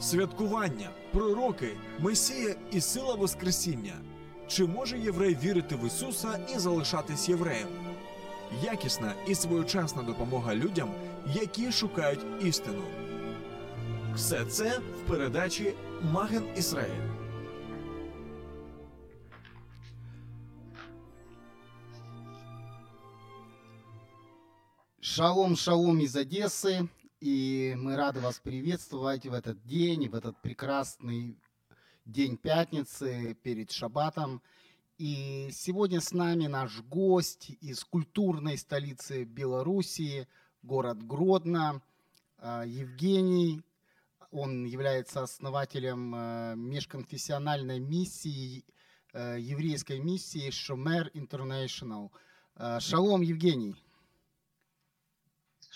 Святкування, пророки, Месія і сила Воскресіння. Чи може єврей вірити в Ісуса і залишатись євреєм? Якісна і своєчасна допомога людям, які шукають істину. Все це в передачі Маген Ісраїль. Шалом, шалом из Одессы. И мы рады вас приветствовать в этот день, в этот прекрасный день пятницы перед Шаббатом. И сегодня с нами наш гость из культурной столицы Белоруссии, город Гродно, а, Евгений. Он является основателем а, межконфессиональной миссии, а, еврейской миссии Шумер International. Шалом, Евгений.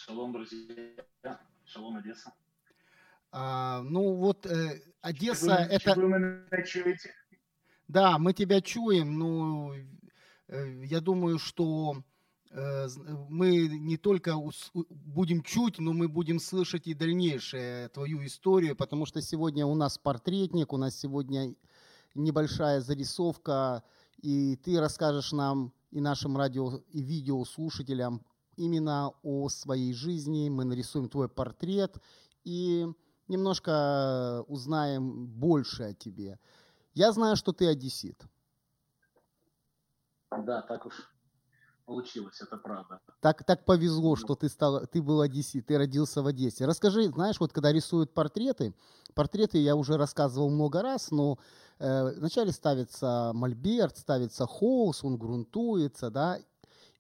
Шалом, друзья. Шалом, Одесса. А, ну вот э, Одесса вы, это... Вы меня чуете? Да, мы тебя чуем, но э, я думаю, что э, мы не только будем чуть, но мы будем слышать и дальнейшее твою историю, потому что сегодня у нас портретник, у нас сегодня небольшая зарисовка, и ты расскажешь нам и нашим радио и видеослушателям именно о своей жизни, мы нарисуем твой портрет и немножко узнаем больше о тебе. Я знаю, что ты одессит. Да, так уж получилось, это правда. Так, так повезло, что ты, стал, ты был одессит, ты родился в Одессе. Расскажи, знаешь, вот когда рисуют портреты, портреты я уже рассказывал много раз, но э, вначале ставится мольберт, ставится холст, он грунтуется, да,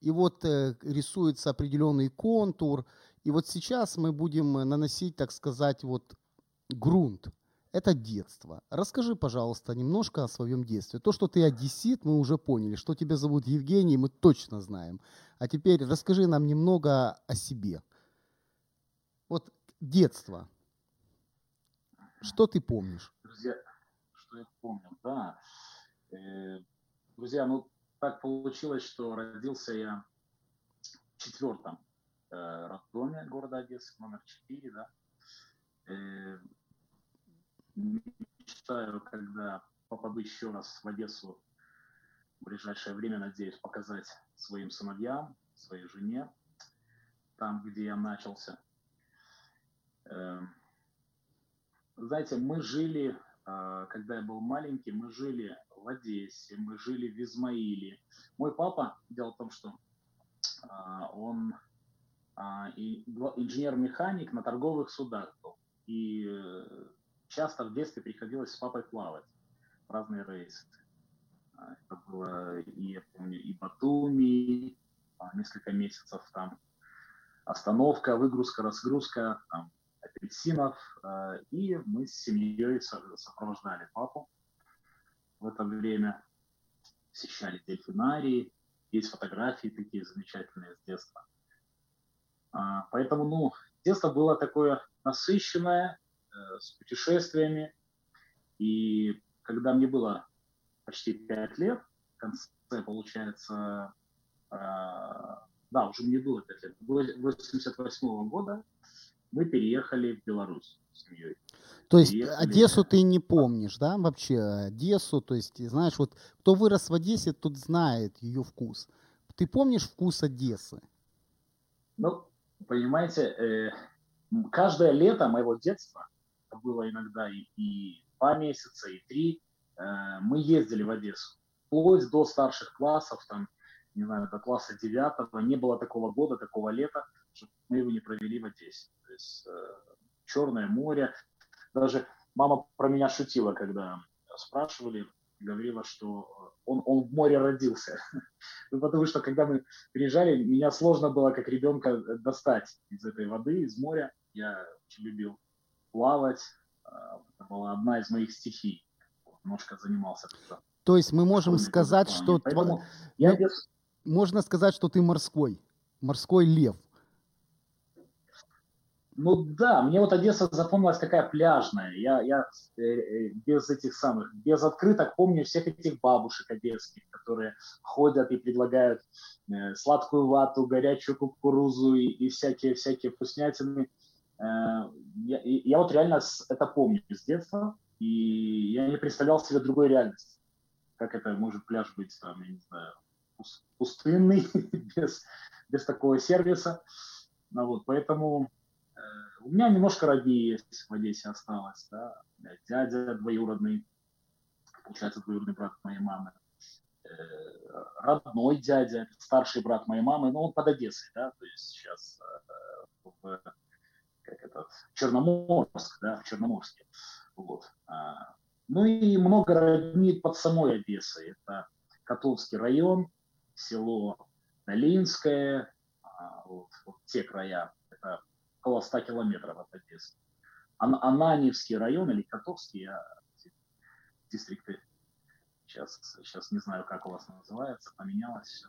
и вот э, рисуется определенный контур, и вот сейчас мы будем наносить, так сказать, вот грунт. Это детство. Расскажи, пожалуйста, немножко о своем детстве. То, что ты одессит, мы уже поняли. Что тебя зовут Евгений, мы точно знаем. А теперь расскажи нам немного о себе. Вот детство. Что ты помнишь? Друзья, что я помню, да. Э, друзья, ну так получилось, что родился я в четвертом э, роддоме города Одессы, номер 4, да. Э, мечтаю, когда попаду еще раз в Одессу в ближайшее время, надеюсь, показать своим сыновьям, своей жене, там, где я начался. Э, знаете, мы жили, э, когда я был маленький, мы жили в Одессе, мы жили в Измаиле. Мой папа, дело в том, что а, он а, инженер-механик на торговых судах был. И э, часто в детстве приходилось с папой плавать в разные рейсы. А, это было, и, я помню, и Батуми, несколько месяцев там остановка, выгрузка, разгрузка, там, апельсинов. И мы с семьей сопровождали папу в это время, посещали дельфинарии, есть фотографии такие замечательные с детства. А, поэтому, ну, детство было такое насыщенное, э, с путешествиями. И когда мне было почти пять лет, в конце, получается, э, да, уже мне было 5 лет, 88 -го года мы переехали в Беларусь с семьей. То есть Одессу ты не помнишь, да, вообще Одессу, то есть, знаешь, вот кто вырос в Одессе, тот знает ее вкус. Ты помнишь вкус Одессы? Ну, понимаете, э, каждое лето моего детства, было иногда и, и два месяца, и три, э, мы ездили в Одессу. Вплоть до старших классов, там, не знаю, до класса девятого, не было такого года, такого лета, чтобы мы его не провели в Одессе. То есть э, Черное море, даже мама про меня шутила, когда спрашивали, говорила, что он, он в море родился. Ну, потому что, когда мы приезжали, меня сложно было как ребенка достать из этой воды, из моря. Я очень любил плавать. А, это была одна из моих стихий. Немножко занимался То есть мы можем сказать, что... Поэтому я Можно сказать, что ты морской, морской лев. Ну да, мне вот Одесса запомнилась такая пляжная. Я, я э, э, без этих самых, без открыток помню всех этих бабушек одесских, которые ходят и предлагают э, сладкую вату, горячую кукурузу и, всякие всякие вкуснятины. Э, я, я вот реально это помню с детства, и я не представлял себе другой реальности. Как это может пляж быть, там, я не знаю, пустынный, без, без такого сервиса. Ну, вот, поэтому у меня немножко родней есть в Одессе осталось, да. Дядя двоюродный, получается, двоюродный брат моей мамы. Э, родной дядя, старший брат моей мамы, но он под Одессой, да, то есть сейчас э, в, как этот, Черноморск, да, в Черноморске. Вот. А, ну и много родней под самой Одессой. Это Котовский район, село Долинское, а, вот, вот те края. Это около 100 километров от Одессы. Ананьевский район или Котовский, я дистрикты сейчас, сейчас не знаю, как у вас называется, поменялось все.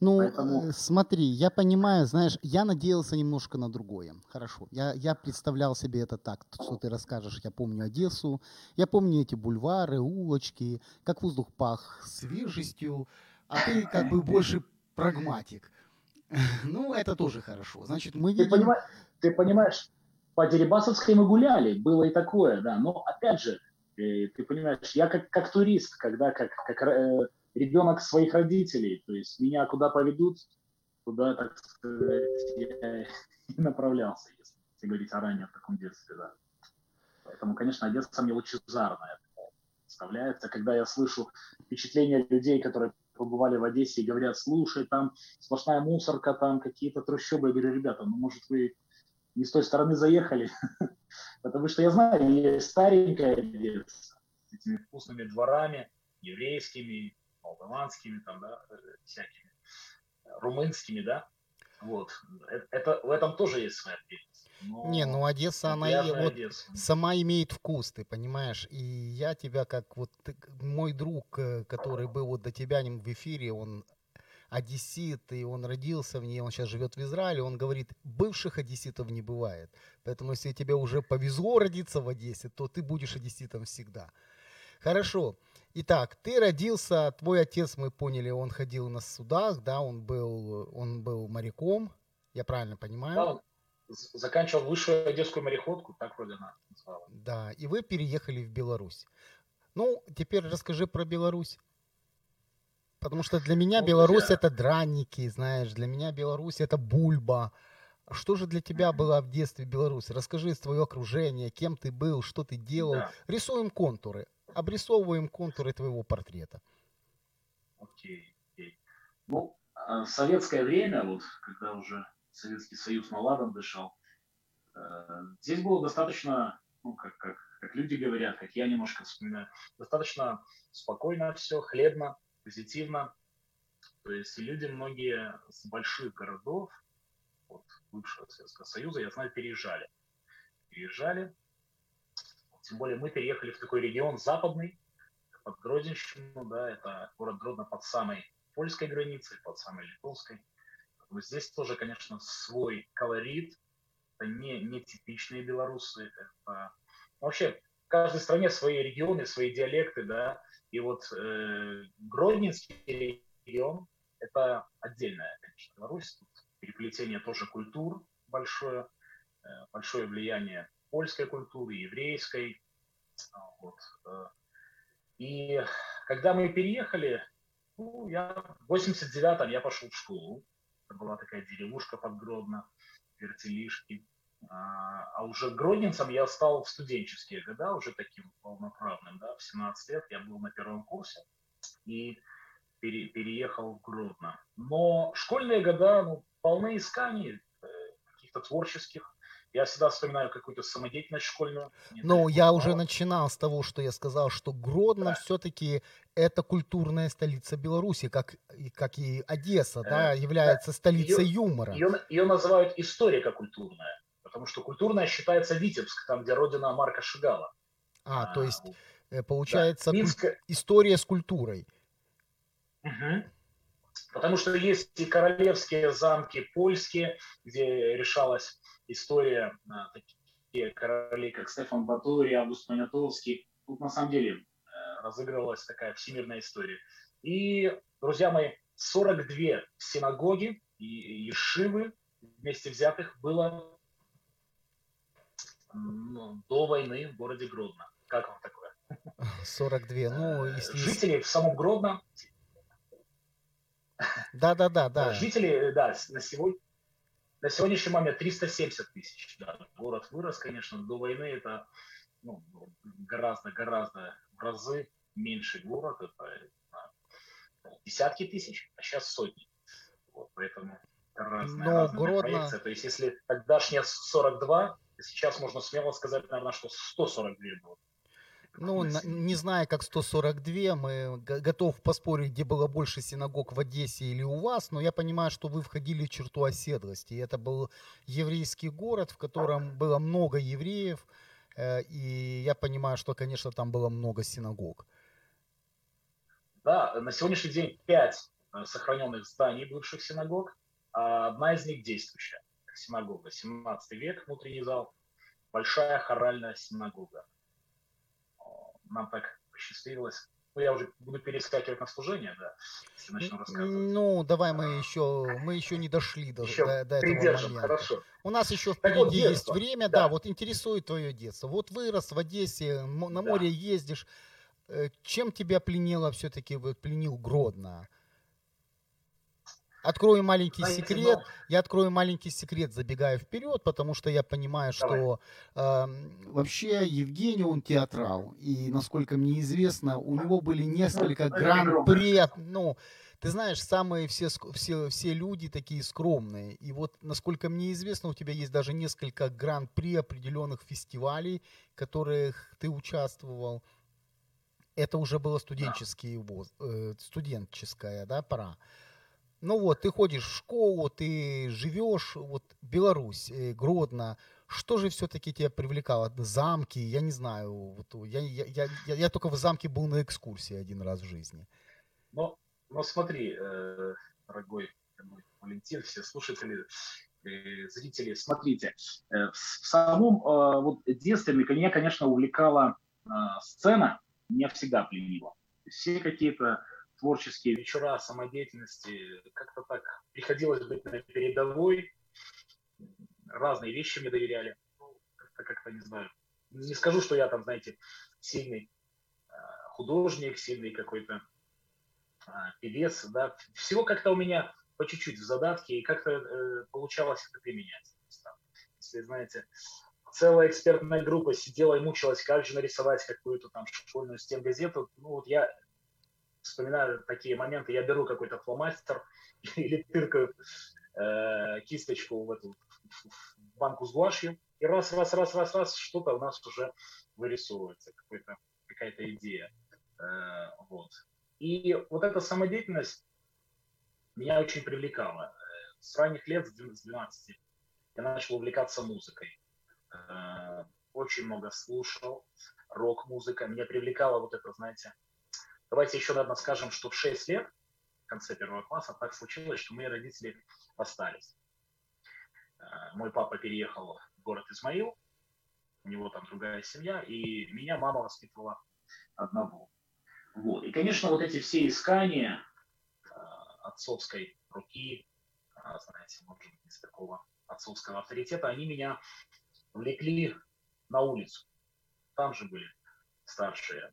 Ну, Поэтому... Э, смотри, я понимаю, знаешь, я надеялся немножко на другое. Хорошо, я, я представлял себе это так, что ты расскажешь. Я помню Одессу, я помню эти бульвары, улочки, как воздух пах свежестью, а ты как бы больше прагматик. Ну, это тоже хорошо. Значит, мы. Ты понимаешь, ты понимаешь, по Дерибасовской мы гуляли, было и такое, да, но опять же, э, ты понимаешь, я как, как турист, когда как, как э, ребенок своих родителей, то есть меня куда поведут, туда, так сказать, я и направлялся, если говорить о ранее в таком детстве, да. Поэтому, конечно, Одесса мне лучезарная представляется, когда я слышу впечатления людей, которые побывали в Одессе и говорят, слушай, там сплошная мусорка, там какие-то трущобы. Я говорю, ребята, ну, может, вы не с той стороны заехали? Потому что я знаю, есть старенькая Одесса с этими вкусными дворами, еврейскими, молдаванскими, там, да, э, всякими, румынскими, да. Вот. Э, это, в этом тоже есть своя прелесть. Но не, ну Одесса, она и, вот Одесса. сама имеет вкус, ты понимаешь. И я тебя, как вот ты, мой друг, э, который был вот до тебя в эфире, он одессит, и он родился в ней, он сейчас живет в Израиле, он говорит, бывших одесситов не бывает. Поэтому если тебе уже повезло родиться в Одессе, то ты будешь одесситом всегда. Хорошо. Итак, ты родился, твой отец, мы поняли, он ходил на судах, да, он был, он был моряком, я правильно понимаю? Да, заканчивал высшую одесскую мореходку, так вроде она называла. Да, и вы переехали в Беларусь. Ну, теперь расскажи про Беларусь. Потому что для меня ну, Беларусь я... это драники, знаешь, для меня Беларусь это бульба. Что же для тебя было в детстве Беларусь? Расскажи из твоего окружения, кем ты был, что ты делал. Да. Рисуем контуры, обрисовываем контуры твоего портрета. Окей, окей. Ну, а в советское время, вот когда уже Советский Союз наладом дышал, э, здесь было достаточно, ну, как, как, как люди говорят, как я немножко вспоминаю, достаточно спокойно все, хлебно, позитивно. То есть люди многие с больших городов, вот бывшего Советского Союза, я знаю, переезжали. Переезжали. Тем более мы переехали в такой регион западный, под Гродненщину, да, это город Гродно под самой польской границей, под самой литовской. Здесь тоже, конечно, свой колорит. Это не, не типичные белорусы. Это... Вообще, в каждой стране свои регионы, свои диалекты, да, и вот э, Гродненский регион – это отдельная, конечно, Беларусь. Тут переплетение тоже культур большое, э, большое влияние польской культуры, еврейской. Вот. Э. И когда мы переехали, ну, я в 89-м я пошел в школу. Это была такая деревушка под Гродно, вертелишки. А, а уже гродненцем я стал в студенческие года, уже таким полноправным, да, в 17 лет я был на первом курсе и пере, переехал в Гродно. Но школьные года, ну, полны исканий э, каких-то творческих. Я всегда вспоминаю какую-то самодеятельность школьную. Ну, я уже начинал с того, что я сказал, что Гродно да. все-таки это культурная столица Беларуси, как, как и Одесса, э, да, является да. столицей ее, юмора. Ее, ее называют историка-культурная потому что культурная считается Витебск, там, где родина Марка Шигала. А, а то есть Э, получается, да. Минск... история с культурой. Угу. Потому что есть и королевские замки польские, где решалась история, а, такие короли, как Стефан Батори, Август Понятовский. Тут на самом деле э, разыгрывалась такая всемирная история. И, друзья мои, 42 синагоги и ешивы вместе взятых было ну, до войны в городе Гродно. Как вам такое? 42. Ну, э, если... Жители в самом Гродно да, да, да, да. Жители, да, на сегодня на сегодняшний момент 370 тысяч. Да. Город вырос, конечно, до войны это ну, гораздо-гораздо в разы меньше город. Это ну, десятки тысяч, а сейчас сотни. Вот, поэтому разная, Но разная Гродно... проекция. То есть если тогдашние 42, сейчас можно смело сказать, наверное, что 142 было. Ну, не зная, как 142, мы готов поспорить, где было больше синагог в Одессе или у вас, но я понимаю, что вы входили в черту оседлости. Это был еврейский город, в котором было много евреев, э, и я понимаю, что, конечно, там было много синагог. Да, на сегодняшний день пять э, сохраненных зданий бывших синагог, а одна из них действующая синагога. 17 век, внутренний зал, большая хоральная синагога нам так посчастливилось. Ну, я уже буду перескакивать на служение, да, если начну рассказывать. Ну, давай мы еще, мы еще не дошли до, еще до, до этого момента. хорошо. У нас еще впереди вот есть время, да. да, вот интересует твое детство. Вот вырос в Одессе, на море да. ездишь. Э, чем тебя пленило все-таки, вот, пленил Гродно? Открою маленький секрет. Я открою маленький секрет, забегая вперед, потому что я понимаю, Давай. что э, вообще Евгений он театрал. И насколько мне известно, у него были несколько гран-при. Ну, ты знаешь, самые все, все, все люди такие скромные. И вот, насколько мне известно, у тебя есть даже несколько гран-при определенных фестивалей, в которых ты участвовал. Это уже было студенческий воз, э, студенческая да, пора. Ну вот, ты ходишь в школу, ты живешь, вот Беларусь, э, Гродно, что же все-таки тебя привлекало? Замки, я не знаю, вот, я, я, я, я, я только в замке был на экскурсии один раз в жизни. Ну, ну смотри, э, дорогой мой Валентин, все слушатели, э, зрители, смотрите, э, в, в самом э, вот детстве меня, конечно, увлекала э, сцена, меня всегда пленила. Все какие-то творческие вечера самодеятельности, как-то так. Приходилось быть на передовой, разные вещи мне доверяли, ну, как-то, как-то не знаю, не скажу, что я там, знаете, сильный а, художник, сильный какой-то а, певец, да, всего как-то у меня по чуть-чуть в задатке, и как-то э, получалось это применять. Если, знаете, целая экспертная группа сидела и мучилась, как же нарисовать какую-то там школьную стенгазету, ну вот я вспоминаю такие моменты, я беру какой-то фломастер или тыркаю э, кисточку в эту в банку с гуашью, и раз, раз, раз, раз, раз, что-то у нас уже вырисовывается, какая-то идея. Э, вот. И вот эта самодеятельность меня очень привлекала. С ранних лет, с 12, я начал увлекаться музыкой. Э, очень много слушал, рок-музыка. Меня привлекала вот это, знаете, Давайте еще, наверное, скажем, что в 6 лет, в конце первого класса, так случилось, что мои родители остались. Э, мой папа переехал в город Измаил, у него там другая семья, и меня мама воспитывала одного. Вот. И, конечно, вот эти все искания э, отцовской руки, э, знаете, может быть, из такого отцовского авторитета, они меня влекли на улицу. Там же были старшие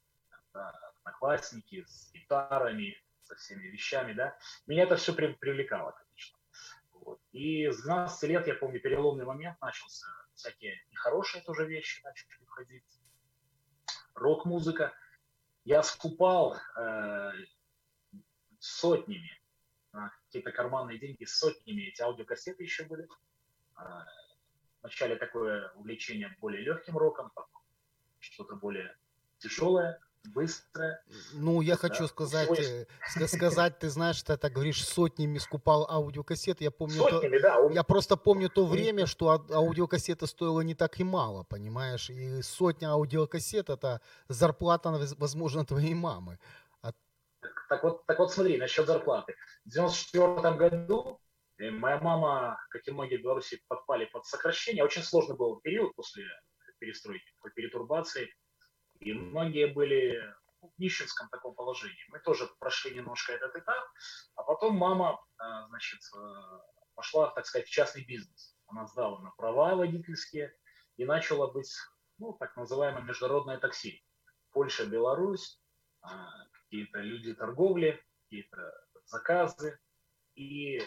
одноклассники с гитарами, со всеми вещами, да. Меня это все привлекало, конечно. Вот. И с 12 лет, я помню, переломный момент начался. Всякие нехорошие тоже вещи начали входить. Рок-музыка. Я скупал э, сотнями какие-то карманные деньги сотнями. Эти аудиокассеты еще были. Э, вначале такое увлечение более легким роком, что-то более тяжелое – быстро. Ну, я да. хочу сказать, э, сказать, ты знаешь, ты так говоришь, сотнями скупал аудиокассеты. Я помню, сотнями, то, да. Я просто помню то время, что аудиокассета стоила не так и мало, понимаешь? И сотня аудиокассет это зарплата, возможно, твоей мамы. А... Так, вот, так вот смотри, насчет зарплаты. В 94 году э, моя мама, как и многие в Беларуси, подпали под сокращение. Очень сложный был период после перестройки, перетурбации. И многие были в нищенском таком положении. Мы тоже прошли немножко этот этап, а потом мама, а, значит, э, пошла, так сказать, в частный бизнес. Она сдала на права водительские и начала быть, ну, так называемое международное такси. Польша, Беларусь, а, какие-то люди торговли, какие-то заказы. И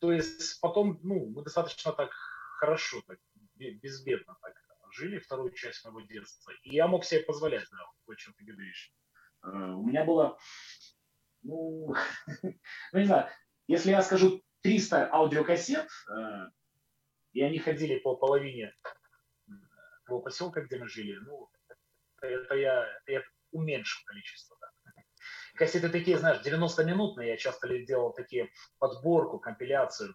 то есть потом, ну, мы достаточно так хорошо, так безбедно так жили вторую часть моего детства. И я мог себе позволять, да, о чем ты говоришь. Э, у меня было, ну, ну, не знаю, если я скажу 300 аудиокассет, э, и они ходили по половине того поселка, где мы жили, ну, это я, это я уменьшил количество, да. Кассеты такие, знаешь, 90-минутные, я часто делал такие подборку, компиляцию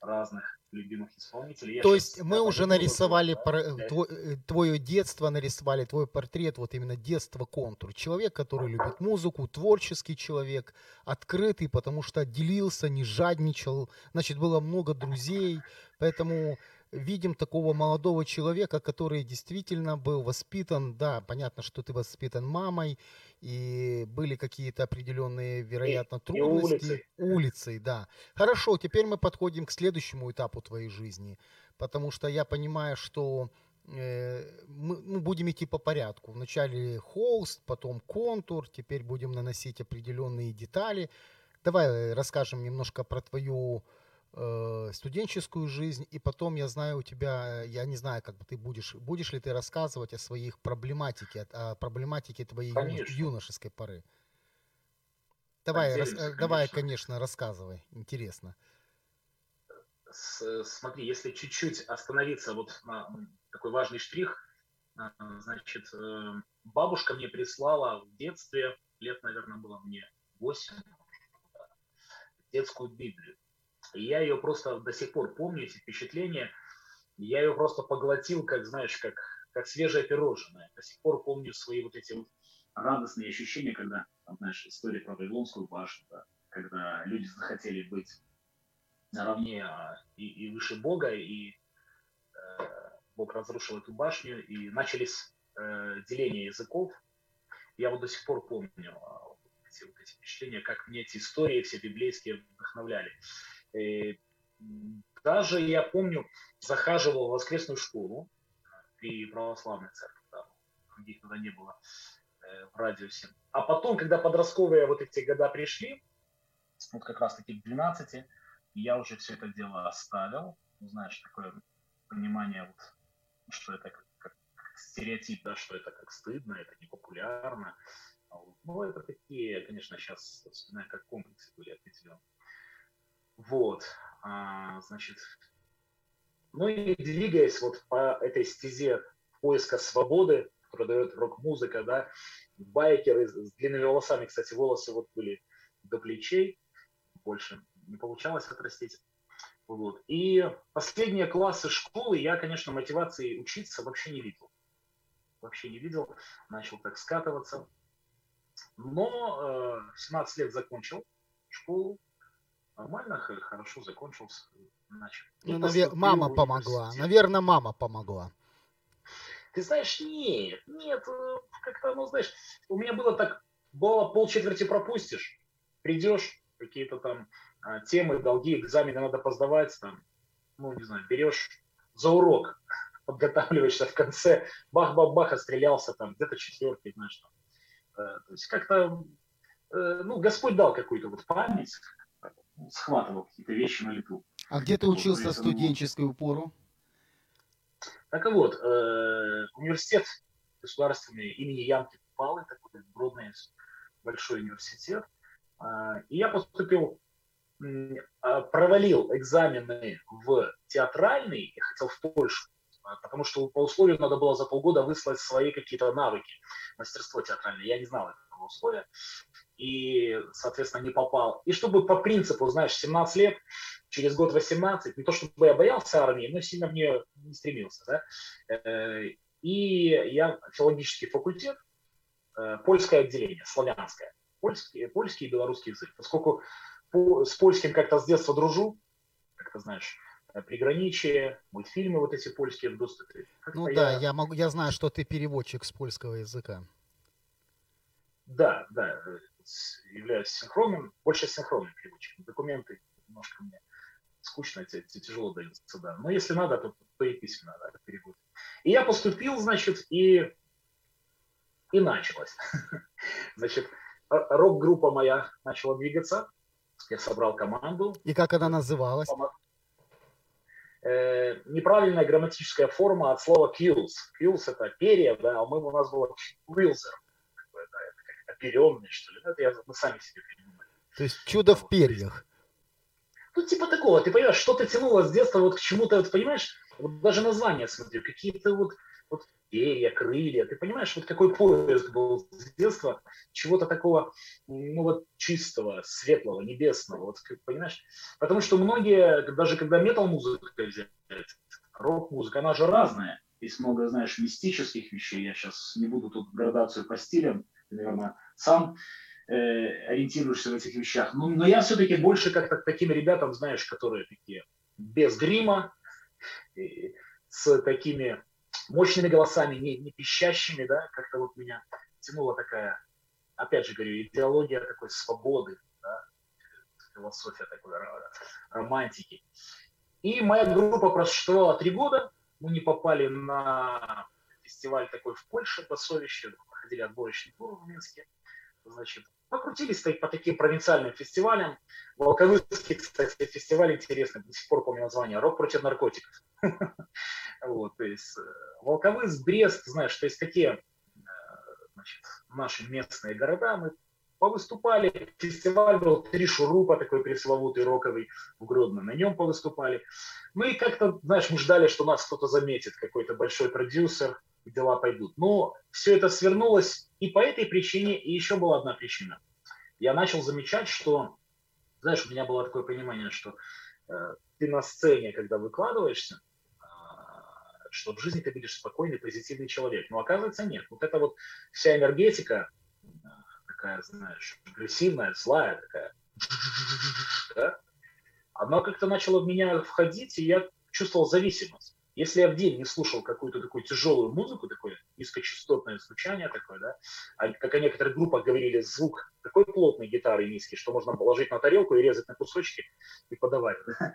разных любимых исполнителей. Я То есть мы уже нарисовали пор... да? Э, твое детство, нарисовали твой портрет, вот именно детство контур. Человек, который любит музыку, творческий человек, открытый, потому что делился, не жадничал. Значит, было много друзей, поэтому видим такого молодого человека, который действительно был воспитан, да, понятно, что ты воспитан мамой, и были какие-то определенные, вероятно, трудности. И улицей. улицей, да. Хорошо, теперь мы подходим к следующему этапу твоей жизни, потому что я понимаю, что э, мы ну, будем идти по порядку. Вначале холст, потом контур, теперь будем наносить определенные детали. Давай э, расскажем немножко про твою студенческую жизнь, и потом я знаю у тебя, я не знаю, как бы ты будешь, будешь ли ты рассказывать о своих проблематике, о проблематике твоей конечно. юношеской поры. Давай, рас, конечно. давай, конечно, рассказывай, интересно. С, смотри, если чуть-чуть остановиться вот на такой важный штрих, э, значит, э, бабушка мне прислала в детстве, лет, наверное, было мне 8, детскую Библию. И я ее просто до сих пор помню, эти впечатления. Я ее просто поглотил, как, знаешь, как, как свежее пирожное. До сих пор помню свои вот эти вот радостные ощущения, когда, знаешь, история про Вавилонскую башню, да, когда люди захотели быть наравне а, и, и выше Бога, и э, Бог разрушил эту башню, и начались э, деления языков. Я вот до сих пор помню э, эти, вот эти впечатления, как мне эти истории все библейские вдохновляли. И даже, я помню, захаживал в воскресную школу при православной церкви, да, других тогда не было э, в радиусе. А потом, когда подростковые вот эти года пришли, вот как раз таки к 12, я уже все это дело оставил. Ну, знаешь, такое понимание, вот, что это как, как, как стереотип, да, что это как стыдно, это непопулярно. А ну, это такие, конечно, сейчас вспоминаю, как комплексы были определенные. Вот, а, значит, ну и двигаясь вот по этой стезе поиска свободы, которую дает рок-музыка, да, байкеры с длинными волосами, кстати, волосы вот были до плечей, больше не получалось отрастить. Вот. И последние классы школы я, конечно, мотивации учиться вообще не видел. Вообще не видел. Начал так скатываться. Но э, 17 лет закончил школу, нормально, хорошо закончился. Начал. Ну, навер... мама помогла. Наверное, мама помогла. Ты знаешь, нет, нет, э, как-то, ну, знаешь, у меня было так, было полчетверти пропустишь, придешь, какие-то там а, темы, долги, экзамены надо поздавать, там, ну, не знаю, берешь за урок, подготавливаешься в конце, бах-бах-бах, отстрелялся там, где-то четвертый, знаешь, там. Э, то есть как-то, э, ну, Господь дал какую-то вот память, схватывал какие-то вещи на лету. А где ты учился в студенческую пору? Так вот, э, университет государственный имени Янки Палы, такой бродный большой университет. Э, и я поступил, э, провалил экзамены в театральный, я хотел в Польшу, потому что по условию надо было за полгода выслать свои какие-то навыки, мастерство театральное. Я не знал этого условия и, соответственно, не попал. И чтобы по принципу, знаешь, 17 лет, через год 18, не то чтобы я боялся армии, но сильно в нее не стремился, да, э, и я филологический факультет, э, польское отделение, славянское, польский, польский и белорусский язык. Поскольку с польским как-то с детства дружу, как ты знаешь, э, приграничие, мультфильмы вот эти польские в доступе. Ну да, я, могу, я знаю, что ты переводчик с польского языка. Да, да, являюсь синхронным, больше синхронным переводчиком. Документы немножко мне скучно, тяжело даются, да. Но если надо, то, то и письменно да, перевод. И я поступил, значит, и, и началось. Значит, рок-группа моя начала двигаться. Я собрал команду. И как она называлась? Э, неправильная грамматическая форма от слова quills. Quills это перья, да, а мы, у нас было quilzer. Оперенный, что ли. Ну, это я, мы сами себе придумали. То есть чудо в перьях. Ну, типа такого, ты понимаешь, что-то тянуло с детства вот к чему-то, вот, понимаешь, вот даже название смотрю, какие-то вот, вот перья, крылья, ты понимаешь, вот какой поиск был с детства, чего-то такого, ну вот чистого, светлого, небесного, вот понимаешь, потому что многие, даже когда метал-музыка взять, рок-музыка, она же разная, есть много, знаешь, мистических вещей, я сейчас не буду тут градацию по стилям, наверное, сам э, ориентируешься в этих вещах. Но, но я все-таки больше как-то к таким ребятам, знаешь, которые такие без грима, и, с такими мощными голосами, не, не пищащими, да, как-то вот меня тянула такая, опять же говорю, идеология такой свободы, да, философия такой романтики. И моя группа просуществовала три года, мы не попали на фестиваль такой в Польше, по совещи, проходили отборочный тур в Минске значит, покрутились по таким провинциальным фестивалям. Волковыский, кстати, фестиваль интересный, до сих пор помню название, «Рок против наркотиков». Вот, то есть э, Волковыс, Брест, знаешь, то есть такие э, значит, наши местные города, мы повыступали, фестиваль был «Три шурупа», такой пресловутый роковый в Гродно, на нем повыступали. Мы как-то, знаешь, мы ждали, что нас кто-то заметит, какой-то большой продюсер, дела пойдут. Но все это свернулось и по этой причине, и еще была одна причина. Я начал замечать, что, знаешь, у меня было такое понимание, что э, ты на сцене, когда выкладываешься, э, что в жизни ты будешь спокойный, позитивный человек. Но оказывается нет. Вот эта вот вся энергетика, э, такая, знаешь, агрессивная, злая такая, да? она как-то начала в меня входить, и я чувствовал зависимость. Если я в день не слушал какую-то такую тяжелую музыку, такое низкочастотное звучание такое, да, а как о некоторых группах говорили, звук такой плотной гитары низкий, что можно положить на тарелку и резать на кусочки и подавать, да?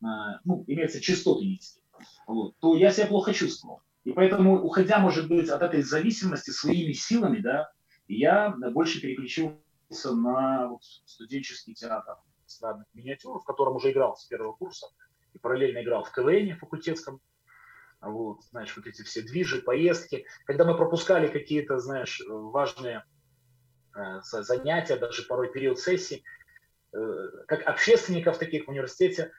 ну, имеется частоты низкие, вот, то я себя плохо чувствовал. И поэтому, уходя, может быть, от этой зависимости своими силами, да, я больше переключился на вот, студенческий театр эстрадных миниатюр, в котором уже играл с первого курса, и параллельно играл в КВН факультетском, вот, знаешь, вот эти все движи, поездки, когда мы пропускали какие-то, знаешь, важные э, занятия, даже порой период сессий, э, как общественников таких в университете,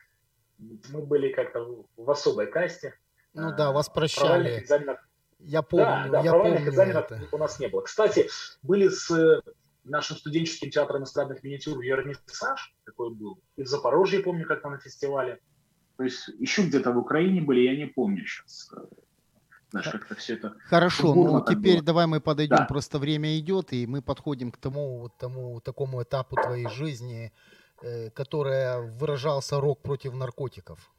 мы были как-то в особой касте. Ну да, вас прощали. Экзаменов... Я помню, да, да, я провальных помню экзаменов это. у нас не было. Кстати, были с нашим студенческим театром эстрадных миниатюр Вернисаж, такой был, и в Запорожье, помню, как-то на фестивале. То есть еще где-то в Украине были, я не помню сейчас. Знаешь, как-то все это... Хорошо, ну теперь было. давай мы подойдем, Да. просто время идет, и мы подходим к тому, вот тому такому этапу твоей жизни, э, которая выражался рок против наркотиков,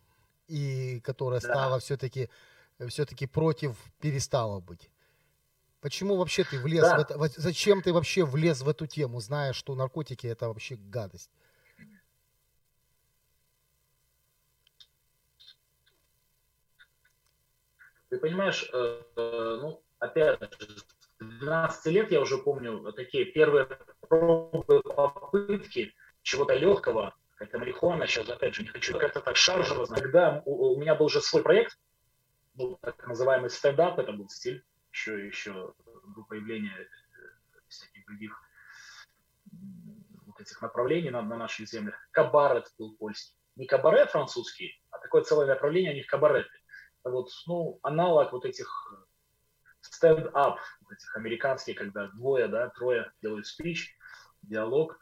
и которая Да. стала все-таки все-таки против перестала быть. Почему вообще ты влез Да. в это? Зачем ты вообще влез в эту тему, зная, что наркотики это вообще гадость? Ты понимаешь, э, э, ну, опять же, с 12 лет я уже помню такие первые пробы, попытки чего-то легкого, как-то марихуана, сейчас опять же не хочу как-то так шаржево. Когда у, у меня был уже свой проект, был так называемый стендап, это был стиль, еще, еще до появления э, всяких других вот этих направлений на, на наших землях. Кабарет был польский. Не кабаре французский, а такое целое направление у них кабареты. Вот, ну, аналог вот этих stand-up, этих американских, когда двое, да, трое делают спич, диалог.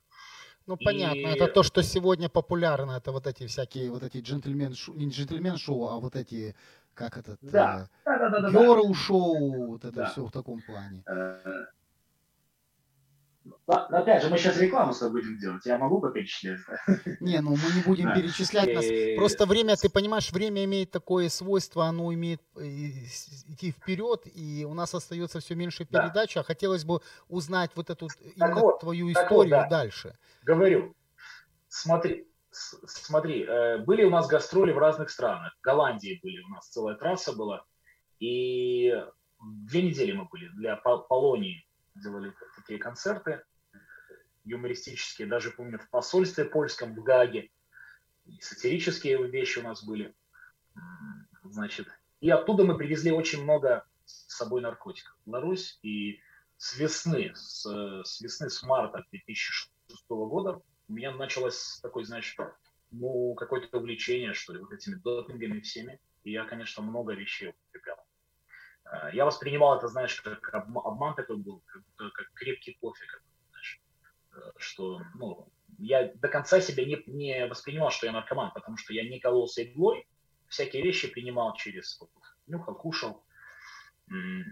Ну, понятно, и... это то, что сегодня популярно, это вот эти всякие, вот эти джентльмен шоу, не джентльмен шоу, а вот эти, как этот, да. Э, да, да, да, да, шоу, вот это да. все в таком плане. Э, но, опять же, мы сейчас рекламу с тобой будем делать. Я могу перечислять? Не, ну мы не будем перечислять. Нас... Просто время, ты понимаешь, время имеет такое свойство, оно имеет э, идти вперед, и у нас остается все меньше передач, а хотелось бы узнать вот эту именно вот, твою историю вот, да. дальше. Говорю, смотри, смотри, э, были у нас гастроли в разных странах. В Голландии были, у нас целая трасса была, и две недели мы были для Полонии делали такие концерты юмористические, даже помню в посольстве польском в Гаге, сатирические вещи у нас были, значит, и оттуда мы привезли очень много с собой наркотиков. Беларусь, и с весны, с, с весны, с марта 2006 года у меня началось такое, знаешь, ну, какое-то увлечение, что ли, вот этими допингами всеми, и я, конечно, много вещей употреблял. Э, я воспринимал это, знаешь, как обман такой был, как, как крепкий кофе, как, знаешь, э, что, ну, я до конца себя не, не воспринимал, что я наркоман, потому что я не кололся иглой, всякие вещи принимал через, нюхал, кушал,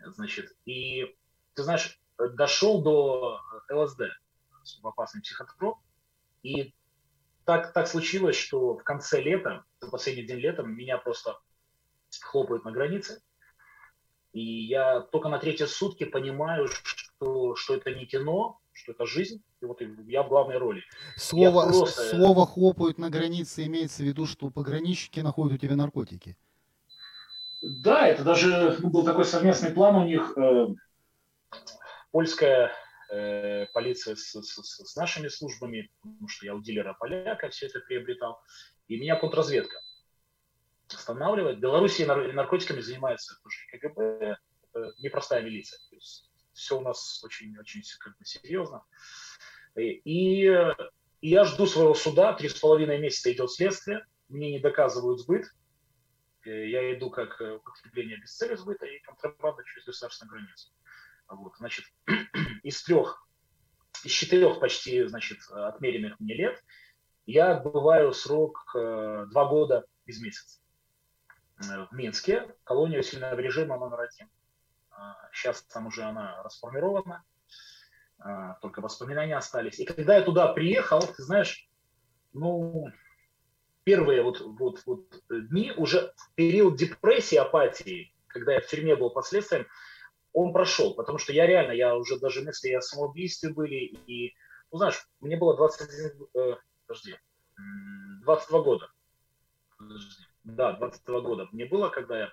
значит, и, ты знаешь, дошел до ЛСД, опасный психотроп, и так, так случилось, что в конце лета, последний день лета, меня просто хлопают на границе, и я только на третьи сутки понимаю, что, что это не кино, что это жизнь, и вот я в главной роли. Слово, просто... слово хлопают на границе имеется в виду, что пограничники находят у тебя наркотики. Да, это даже ну, был такой совместный план у них. Э, польская э, полиция с, с, с нашими службами, потому что я у дилера поляка все это приобретал, и меня контрразведка останавливает. В Беларуси наркотиками занимается тоже КГБ, это непростая милиция. То есть все у нас очень-очень как бы серьезно. И, и я жду своего суда, три с половиной месяца идет следствие, мне не доказывают сбыт, я иду как употребление без цели сбыта и контрабанда через государственную границу. Вот, значит, из трех, из четырех почти, значит, отмеренных мне лет, я отбываю срок э, два года без месяца. В Минске, колония сильного режима номер один. Сейчас там уже она расформирована, а, только воспоминания остались. И когда я туда приехал, ты знаешь, ну, первые вот, вот, вот дни, уже период депрессии, апатии, когда я в тюрьме был под следствием, он прошел, потому что я реально, я уже даже мысли о самоубийстве были, и, ну, знаешь, мне было 21, э, подожди, 22 года. Подожди да, 22 года мне было, когда я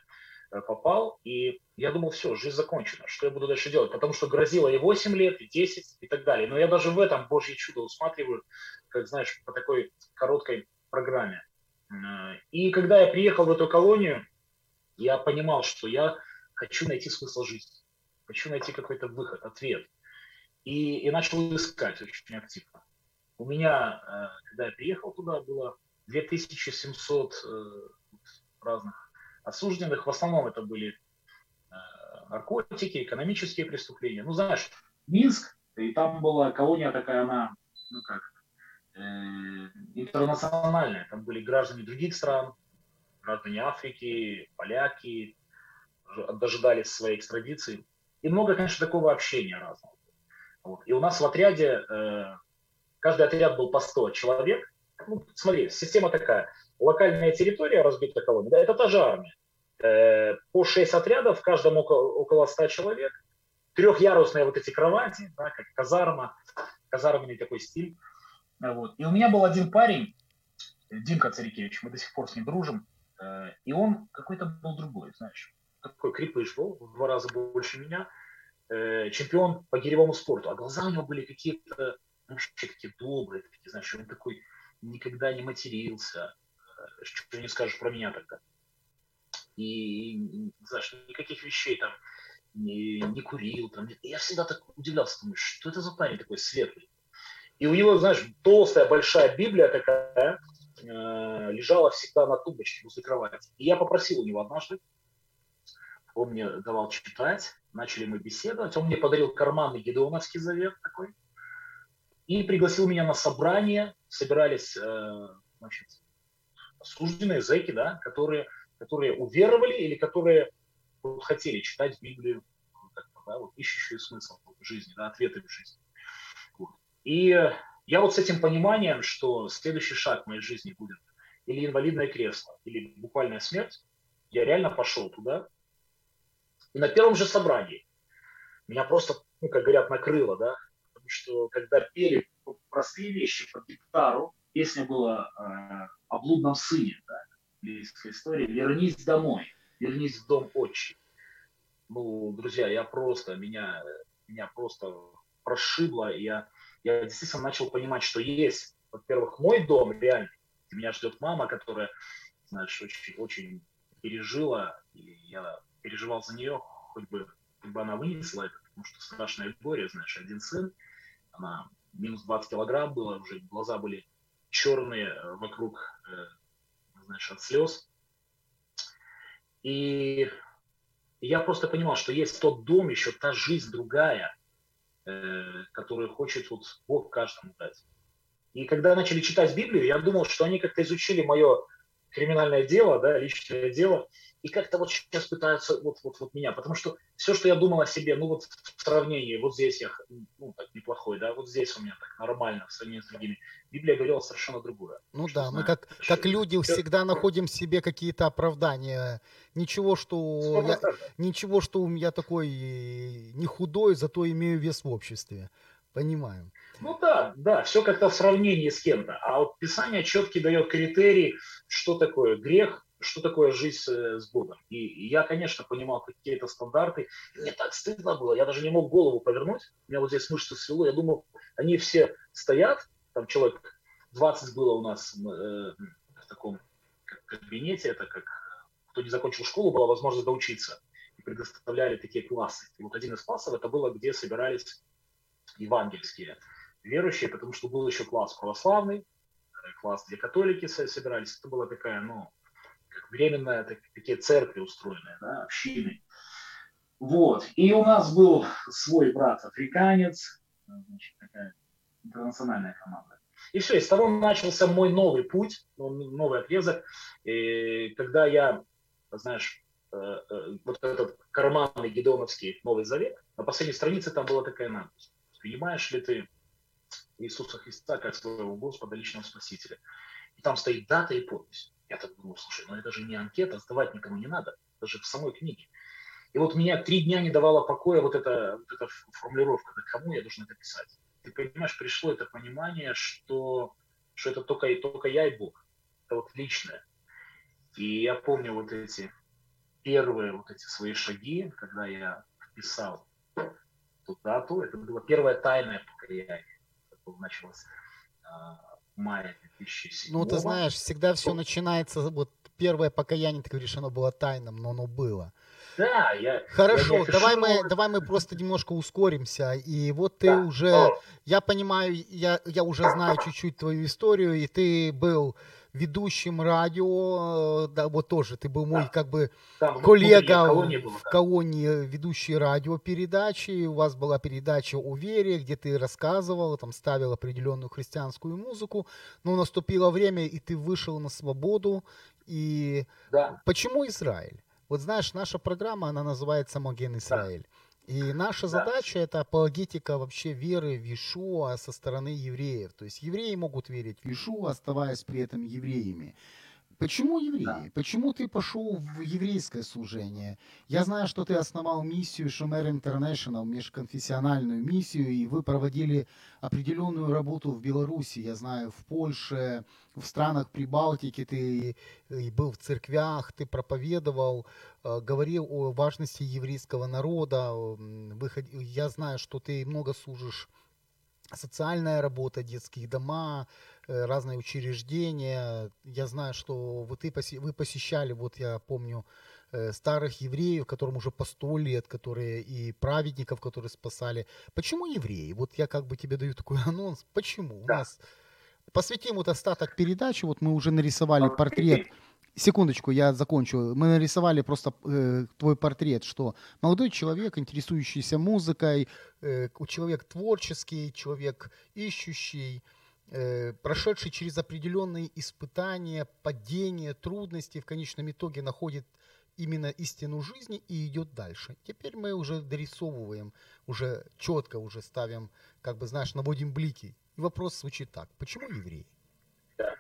э, попал, и я думал, все, жизнь закончена, что я буду дальше делать, потому что грозило и 8 лет, и 10, и так далее. Но я даже в этом Божье чудо усматриваю, как, знаешь, по такой короткой программе. Э, и когда я приехал в эту колонию, я понимал, что я хочу найти смысл жизни, хочу найти какой-то выход, ответ. И, и начал искать очень активно. У меня, э, когда я приехал туда, было 2700 разных осужденных. В основном это были э, наркотики, экономические преступления. Ну, знаешь, Минск, и там была колония такая, она, ну как, э, интернациональная. Там были граждане других стран, граждане Африки, поляки, дожидались своей экстрадиции. И много, конечно, такого общения разного. Вот. И у нас в отряде, э, каждый отряд был по 100 человек. Ну, смотри, система такая локальная территория разбита колония, да, это та же армия. Э, по 6 отрядов, в каждом около, около 100 человек, трехъярусные вот эти кровати, да, как казарма, казарменный такой стиль. Вот. И у меня был один парень, Димка Царикевич, мы до сих пор с ним дружим, э, и он какой-то был другой, знаешь, такой крепыш был, в два раза больше меня, э, чемпион по гиревому спорту, а глаза у него были какие-то, вообще такие добрые, такие, знаешь, он такой никогда не матерился, что не скажешь про меня тогда. И, знаешь, никаких вещей там не, не курил. Там, я всегда так удивлялся, думаю, что это за парень такой светлый. И у него, знаешь, толстая большая Библия такая э, лежала всегда на тумбочке возле кровати. И я попросил у него однажды, он мне давал читать, начали мы беседовать, он мне подарил карманный Гедеоновский завет такой, и пригласил меня на собрание, собирались, э, значит, осужденные зэки, да, которые, которые уверовали или которые вот, хотели читать Библию, да, вот, ищущие смысл в жизни, да, ответы в жизни. Вот. И я вот с этим пониманием, что следующий шаг в моей жизни будет или инвалидное кресло, или буквальная смерть, я реально пошел туда. И на первом же собрании меня просто, ну, как говорят, накрыло, да, потому что когда пели простые вещи под гитару, песня была э, блудном сыне, да, библейская история, «Вернись домой, вернись в дом отчий». Ну, друзья, я просто, меня, меня просто прошибло, и я, я действительно начал понимать, что есть, во-первых, мой дом реальный, меня ждет мама, которая, знаешь, очень, очень пережила, и я переживал за нее, хоть бы, хоть бы она вынесла это, потому что страшное горе, знаешь, один сын, она минус 20 килограмм было, уже глаза были черные э, вокруг, э, знаешь, от слез. И я просто понимал, что есть тот дом, еще та жизнь другая, э, которую хочет вот Бог каждому дать. И когда начали читать Библию, я думал, что они как-то изучили мое криминальное дело, да, личное дело, и как-то вот сейчас пытаются вот, вот, вот меня, потому что все, что я думал о себе, ну вот в сравнении, вот здесь я, ну так неплохой, да, вот здесь у меня так нормально в сравнении с другими. Библия говорила совершенно другое. Ну да, знаю, мы как, как люди все... всегда находим в себе какие-то оправдания. Ничего, что я, ничего, что я такой не худой, зато имею вес в обществе. Понимаю. Ну да, да, все как-то в сравнении с кем-то. А вот Писание четкий дает критерий, что такое грех, что такое жизнь с Богом. И я, конечно, понимал какие-то стандарты. мне так стыдно было, я даже не мог голову повернуть. У меня вот здесь мышцы свело. Я думал, они все стоят, там человек 20 было у нас э, в таком кабинете, это как кто не закончил школу, была возможность доучиться. И предоставляли такие классы. И вот один из классов это было, где собирались евангельские верующие, потому что был еще класс православный, класс, где католики собирались. Это была такая, ну, как временная, так, такие церкви устроенные, да, общины. Вот. И у нас был свой брат африканец, значит, такая интернациональная команда. И все, и с того начался мой новый путь, новый отрезок, и когда я, знаешь, э, э, вот этот карманный гедоновский Новый Завет, на последней странице там была такая надпись. Принимаешь ли ты Иисуса Христа как своего Господа, личного Спасителя. И там стоит дата и подпись. Я так думаю, слушай, ну это же не анкета, сдавать никому не надо, даже в самой книге. И вот меня три дня не давала покоя вот эта, вот эта формулировка, да кому я должен это писать. Ты понимаешь, пришло это понимание, что, что это только, только я и Бог. Это вот личное. И я помню вот эти первые вот эти свои шаги, когда я вписал эту дату. Это было первое тайное покаяние началось а, в мае 2007 Ну, ты знаешь, всегда все начинается, вот первое покаяние, ты говоришь, оно было тайным, но оно было. Да, я... Хорошо, я, я давай, мы, давай мы просто немножко ускоримся. И вот ты да. уже, О. я понимаю, я, я уже знаю чуть-чуть твою историю, и ты был ведущим радио, да, вот тоже ты был мой да. как бы Там, коллега колонии было, в колонии ведущей радиопередачи, у вас была передача о вере, где ты рассказывал, там ставил определенную христианскую музыку, но наступило время, и ты вышел на свободу, и да. почему Израиль? Вот знаешь, наша программа, она называется «Моген Израиль». Да. И наша да. задача это апологетика вообще веры в Иешуа со стороны евреев. То есть евреи могут верить в Иешуа, оставаясь при этом евреями. Почему евреи? Да. Почему ты пошел в еврейское служение? Я знаю, что ты основал миссию Шумер International, межконфессиональную миссию, и вы проводили определенную работу в Беларуси, я знаю, в Польше, в странах Прибалтики, ты и был в церквях, ты проповедовал, э, говорил о важности еврейского народа. Я знаю, что ты много служишь социальная работа, детские дома, Э, разные учреждения. Я знаю, что вот ты, вы посещали, вот я помню, э, старых евреев, которым уже по сто лет, которые и праведников, которые спасали. Почему евреи? Вот я как бы тебе даю такой анонс. Почему? Да. У нас посвятим вот остаток передачи. Вот мы уже нарисовали портрет секундочку, я закончу. Мы нарисовали просто э, твой портрет, что молодой человек, интересующийся музыкой, э, человек творческий, человек ищущий, э, прошедший через определенные испытания, падения, трудности, в конечном итоге находит именно истину жизни и идет дальше. Теперь мы уже дорисовываем, уже четко уже ставим, как бы, знаешь, наводим блики. И вопрос звучит так. Почему евреи? Да.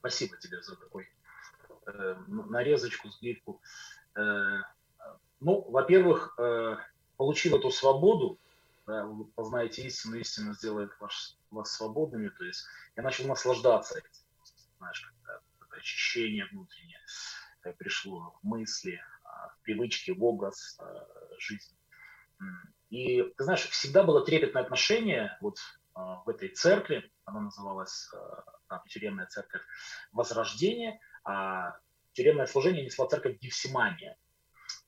Спасибо тебе за такой э, нарезочку, сбивку. Э, ну, во-первых, э, получив эту свободу, да, вы познаете истину, истина сделает ваш, вас свободными, то есть я начал наслаждаться этим, знаешь, очищение внутреннее э, пришло в мысли, а, в привычки, в образ э, жизни. И, ты знаешь, всегда было трепетное отношение вот а, в этой церкви, она называлась там, тюремная церковь Возрождения, а тюремное служение несла церковь Гефсимания.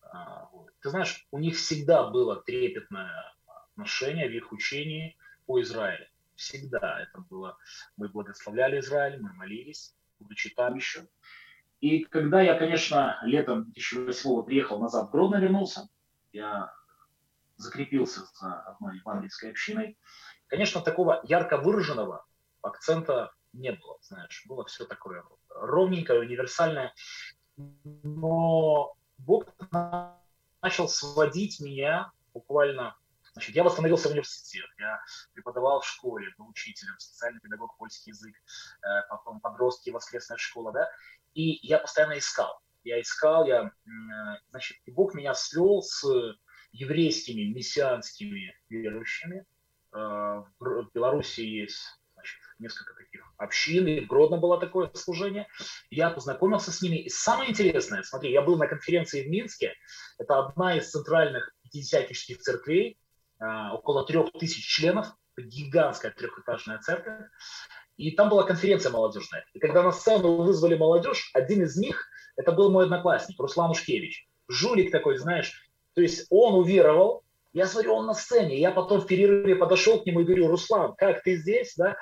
А, ты знаешь, у них всегда было трепетное отношение в их учении по Израилю. Всегда это было. Мы благословляли Израиль, мы молились будучи там еще. И когда я, конечно, летом 2008 приехал назад в Гродно, вернулся, я закрепился за одной евангельской общиной, конечно, такого ярко выраженного акцента не было, знаешь, было все такое ровненькое, универсальное, но Бог начал сводить меня буквально Значит, я восстановился в университет, я преподавал в школе, был учителем, социальный педагог, польский язык, э, потом подростки, воскресная школа, да, и я постоянно искал. Я искал, я, значит, и Бог меня свел с еврейскими мессианскими верующими. Э, в Беларуси есть значит, несколько таких общин, и в Гродно было такое служение. Я познакомился с ними. И самое интересное, смотри, я был на конференции в Минске. Это одна из центральных пятидесятнических церквей а, около трех тысяч членов, гигантская трехэтажная церковь. И там была конференция молодежная. И когда на сцену вызвали молодежь, один из них, это был мой одноклассник, Руслан Ушкевич. Жулик такой, знаешь. То есть он уверовал, я смотрю, он на сцене. Я потом в перерыве подошел к нему и говорю, Руслан, как ты здесь, да?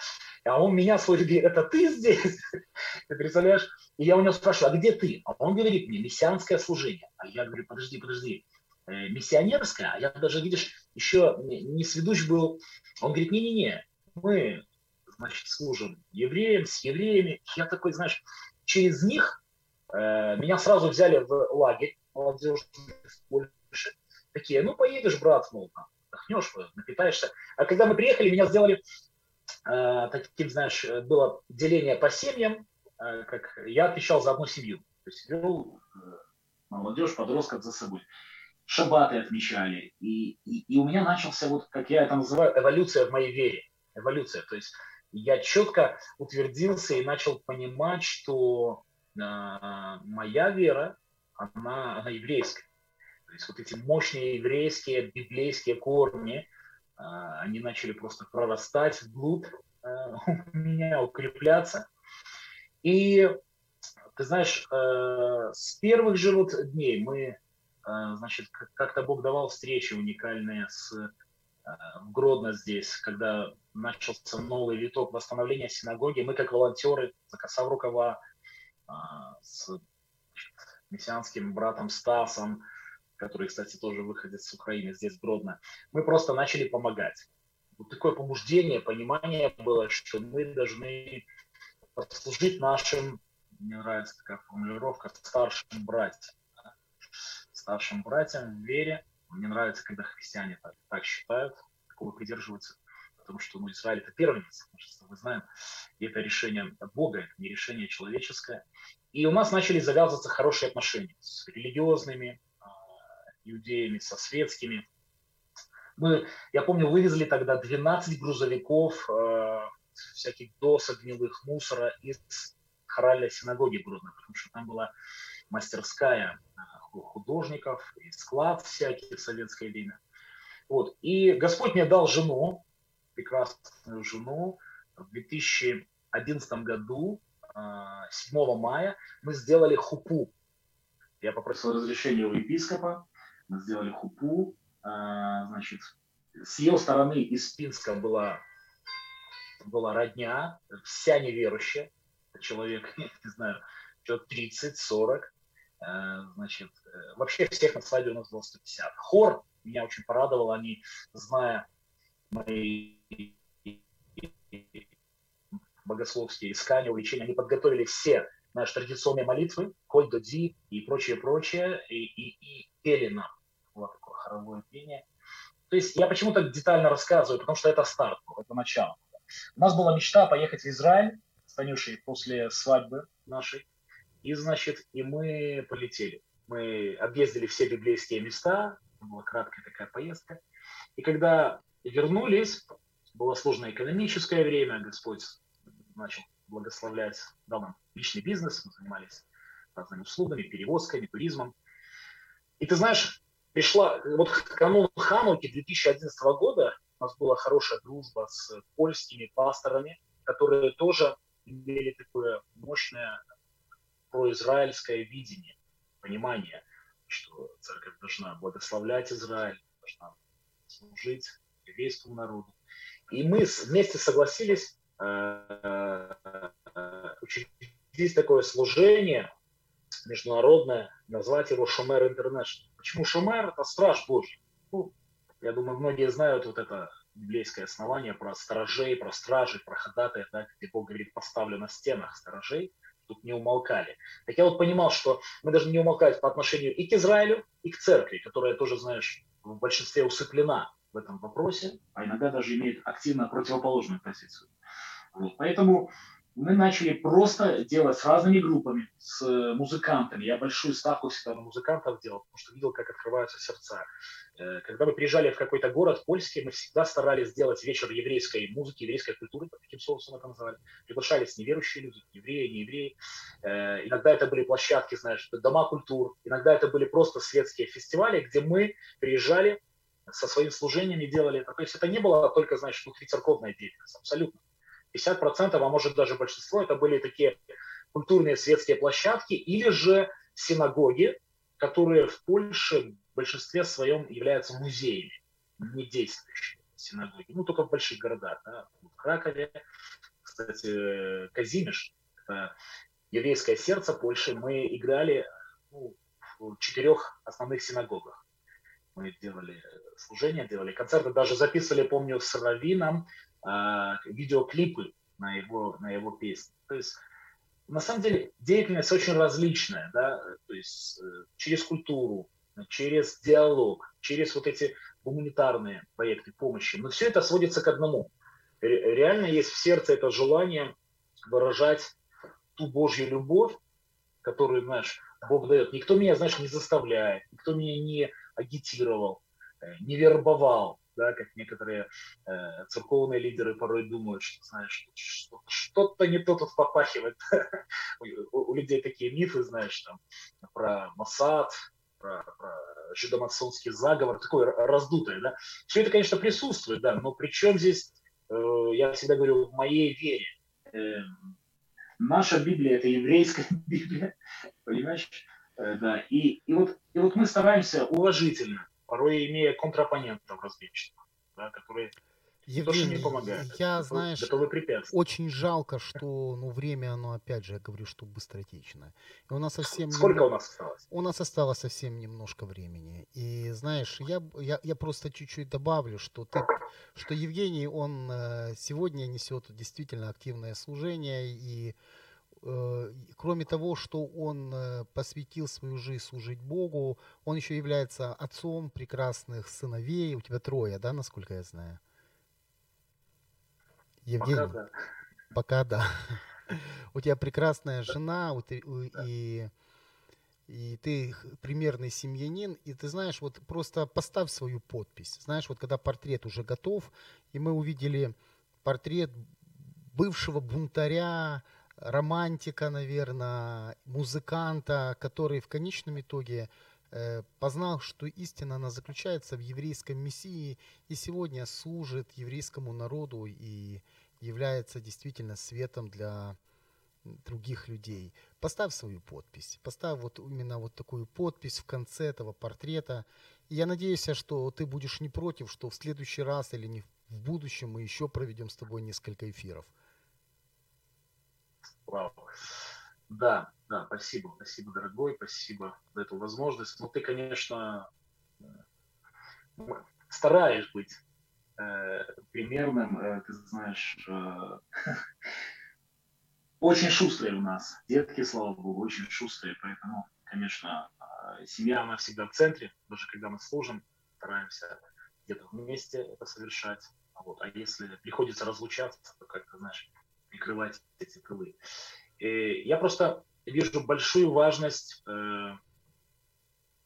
А он меня говорит, это ты здесь? Ты представляешь? И я у него спрашиваю, а где ты? А он говорит мне, мессианское служение. А я говорю, подожди, подожди, Э, миссионерская, а я даже, видишь, еще не сведущ был, он говорит, не-не-не, мы, значит, служим евреям, с евреями. Я такой, знаешь, через них э, меня сразу взяли в лагерь молодежный. Такие, ну, поедешь, брат, мол, там, отдохнешь, напитаешься. А когда мы приехали, меня сделали э, таким, знаешь, было деление по семьям, э, как я отвечал за одну семью. То есть вел э, молодежь, подростков за собой шабаты отмечали. И, и, и у меня начался, вот, как я это называю, эволюция в моей вере. Эволюция. То есть я четко утвердился и начал понимать, что э, моя вера, она, она еврейская. То есть вот эти мощные еврейские, библейские корни, э, они начали просто прорастать вглубь э, у меня, укрепляться. И ты знаешь, э, с первых же вот дней мы а, значит, как-то Бог давал встречи уникальные с э, в Гродно здесь, когда начался новый виток восстановления синагоги, мы как волонтеры, закосав рукава а, с мессианским братом Стасом, который, кстати, тоже выходит с Украины, здесь Гродно, мы просто начали помогать. Вот такое побуждение, понимание было, что мы должны послужить нашим, мне нравится такая формулировка, старшим братьям старшим братьям в вере. Мне нравится, когда христиане так, так считают, такого придерживаются, потому что ну, Израиль это первенец, мы же с тобой знаем, и это решение Бога, это не решение человеческое. И у нас начали завязываться хорошие отношения с религиозными иудеями, со светскими. Мы, я помню, вывезли тогда 12 грузовиков э, всяких досок, гнилых мусора из хоральной синагоги Гродно, потому что там была мастерская художников, и склад всякий в советское время. Вот. И Господь мне дал жену, прекрасную жену. В 2011 году, 7 а, мая, мы сделали хупу. Я попросил разрешения у епископа. Сделали хупу. А, значит, с ее стороны из Пинска была, была родня, вся неверующая. человек, не знаю, человек 30-40, значит, вообще всех на свадьбе у нас было 150. Хор меня очень порадовал, они, зная мои богословские искания, увлечения, они подготовили все наши традиционные молитвы, коль до и прочее, прочее, и, и, и пели нам. Вот такое хоровое пение. То есть я почему так детально рассказываю, потому что это старт, это начало. У нас была мечта поехать в Израиль с Танюшей после свадьбы нашей. И, значит, и мы полетели. Мы объездили все библейские места, была краткая такая поездка. И когда вернулись, было сложное экономическое время, Господь начал благословлять, дал нам личный бизнес, мы занимались разными услугами, перевозками, туризмом. И ты знаешь, пришла, вот к кануну Хануки 2011 года у нас была хорошая дружба с польскими пасторами, которые тоже имели такое мощное произраильское видение, понимание, что церковь должна благословлять Израиль, должна служить еврейскому народу. И мы вместе согласились э, учредить такое служение международное, назвать его Шумер Интернешнл. Почему Шумер? Это страж Божий. Ну, я думаю, многие знают вот это библейское основание про сторожей, про стражей, про ходатая, да, где Бог говорит, поставлю на стенах сторожей, тут не умолкали. Так я вот понимал, что мы должны не умолкать по отношению и к Израилю, и к церкви, которая тоже, знаешь, в большинстве усыплена в этом вопросе, а иногда даже имеет активно противоположную позицию. Вот. Поэтому мы начали просто делать с разными группами, с э, музыкантами. Я большую ставку всегда на музыкантов делал, потому что видел, как открываются сердца. Э, когда мы приезжали в какой-то город польский, мы всегда старались сделать вечер еврейской музыки, еврейской культуры, таким соусом это называли. Приглашались неверующие люди, евреи, не евреи. Э, иногда это были площадки, знаешь, дома культур. Иногда это были просто светские фестивали, где мы приезжали со своим служением и делали это. То есть это не было только, знаешь, внутрицерковная деятельность, абсолютно. 50%, а может даже большинство, это были такие культурные светские площадки или же синагоги, которые в Польше в большинстве своем являются музеями, не действующими синагоги. Ну, только в больших городах. Да? В Кракове, кстати, Казимиш, это еврейское сердце Польши, мы играли ну, в четырех основных синагогах. Мы делали служения, делали концерты, даже записывали, помню, с Равином э, видеоклипы на его, на его песни. То есть, на самом деле, деятельность очень различная, да, то есть э, через культуру, через диалог, через вот эти гуманитарные проекты помощи. Но все это сводится к одному. Реально есть в сердце это желание выражать ту Божью любовь, которую, знаешь, Бог дает. Никто меня, знаешь, не заставляет, никто меня не агитировал, э, не вербовал да, как некоторые э, церковные лидеры порой думают, что, знаешь, что-то не то тут попахивает. у, людей такие мифы, знаешь, там, про Масад, про, про жидомасонский заговор, такое раздутое, да. Все это, конечно, присутствует, да, но при чем здесь, э, я всегда говорю, в моей вере. Э, наша Библия – это еврейская Библия, понимаешь? Э, да, и, и, вот, и вот мы стараемся уважительно порой имея контрапонентов различных, да, которые Евгений, не помогают. Я, знаешь, очень жалко, что ну, время, оно, опять же, я говорю, что быстротечное. И у нас совсем... Сколько немного... у нас осталось? У нас осталось совсем немножко времени. И, знаешь, я, я, я просто чуть-чуть добавлю, что, ты, что Евгений, он э, сегодня несет действительно активное служение, и кроме того, что он э, посвятил свою жизнь служить Богу, он еще является отцом прекрасных сыновей. У тебя трое, да, насколько я знаю? Евгений? Пока да. Пока да. У тебя прекрасная жена, и, и ты примерный семьянин, и ты знаешь, вот просто поставь свою подпись. Знаешь, вот когда портрет уже готов, и мы увидели портрет бывшего бунтаря, романтика, наверное, музыканта, который в конечном итоге э, познал, что истина, она заключается в еврейском Мессии и сегодня служит еврейскому народу и является действительно светом для других людей. Поставь свою подпись, поставь вот именно вот такую подпись в конце этого портрета. И я надеюсь, что ты будешь не против, что в следующий раз или не в будущем мы еще проведем с тобой несколько эфиров. Вау. Да, да, спасибо, спасибо, дорогой, спасибо за эту возможность. Ну, ты, конечно, стараешь быть э, примерным, э, ты знаешь, э, очень шустрые у нас. Детки, слава богу, очень шустрые, поэтому, конечно, э, семья, она всегда в центре, даже когда мы служим, стараемся где-то вместе это совершать. Вот. А если приходится разлучаться, то как-то, знаешь, прикрывать эти тылы. И я просто вижу большую важность, э,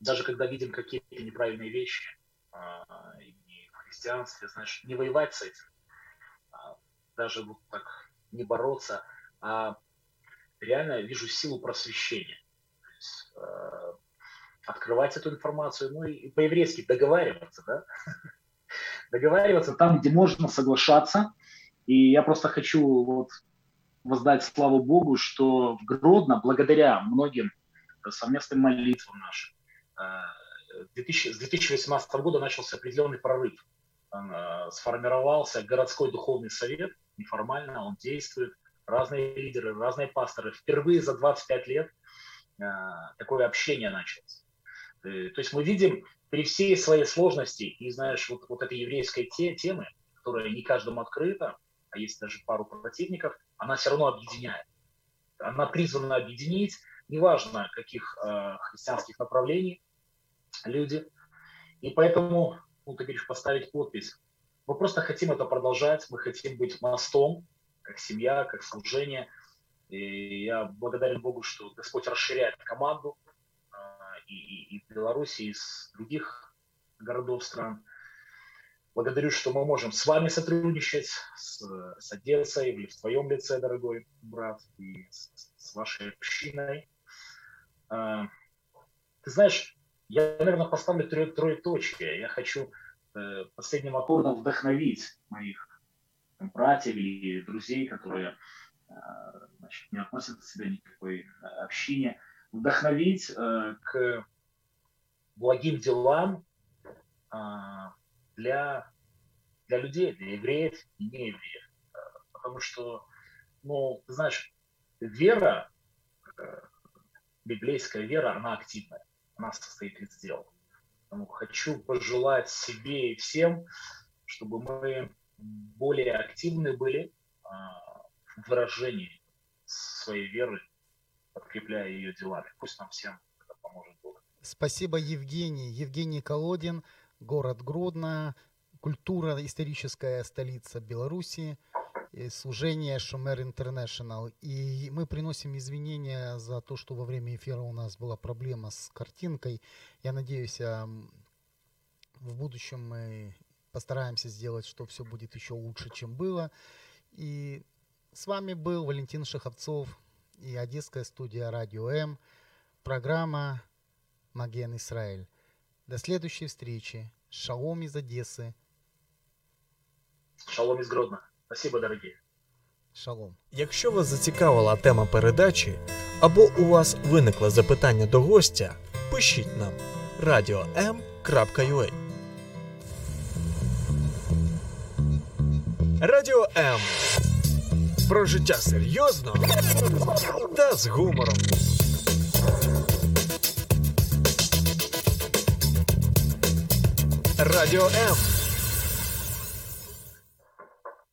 даже когда видим какие-то неправильные вещи, а, и в христианстве, знаешь, не воевать с этим, а даже вот так не бороться, а реально вижу силу просвещения. есть, э, открывать эту информацию, ну и по-еврейски договариваться, да? договариваться там, где можно соглашаться. И я просто хочу вот воздать славу Богу, что в Гродно, благодаря многим совместным молитвам нашим, э, 2000, с 2018 года начался определенный прорыв. Э, сформировался городской духовный совет, неформально он действует, разные лидеры, разные пасторы. Впервые за 25 лет э, такое общение началось. Э, то есть мы видим при всей своей сложности и, знаешь, вот, вот этой еврейской те, темы, которая не каждому открыта, а есть даже пару противников, она все равно объединяет. Она призвана объединить, неважно каких э, христианских направлений, люди. И поэтому, ну, ты говоришь, поставить подпись. Мы просто хотим это продолжать, мы хотим быть мостом, как семья, как служение. И я благодарен Богу, что Господь расширяет команду а, и, и, и в Беларуси, и из других городов, стран. Благодарю, что мы можем с вами сотрудничать, с, с Одессой, в твоем лице, дорогой брат, и с, с вашей общиной. А, ты знаешь, я, наверное, поставлю трое, троеточие. Я хочу э, последним аккордом вдохновить моих братьев и друзей, которые э, значит, не относят к себе никакой э, общине, вдохновить э, к благим делам э, для, для людей, для евреев и неевреев. Потому что, ну, ты знаешь, вера, э, библейская вера, она активная она состоит из дел. Поэтому хочу пожелать себе и всем, чтобы мы более активны были а, в выражении своей веры, подкрепляя ее делами. Пусть нам всем это поможет Бог. Спасибо, Евгений. Евгений Колодин, город Гродно, культура, историческая столица Беларуси служение Шумер Интернешнл. И мы приносим извинения за то, что во время эфира у нас была проблема с картинкой. Я надеюсь, в будущем мы постараемся сделать, что все будет еще лучше, чем было. И с вами был Валентин Шаховцов и Одесская студия Радио М. Программа Маген Израиль. До следующей встречи. Шалом из Одессы. Шалом из Гродно. Спасибо, дорогі. Шалом. Якщо вас зацікавила тема передачі або у вас виникло запитання до гостя, пишіть нам radio.m.ua Радіо М. Про життя серйозно та з гумором. Радіо М.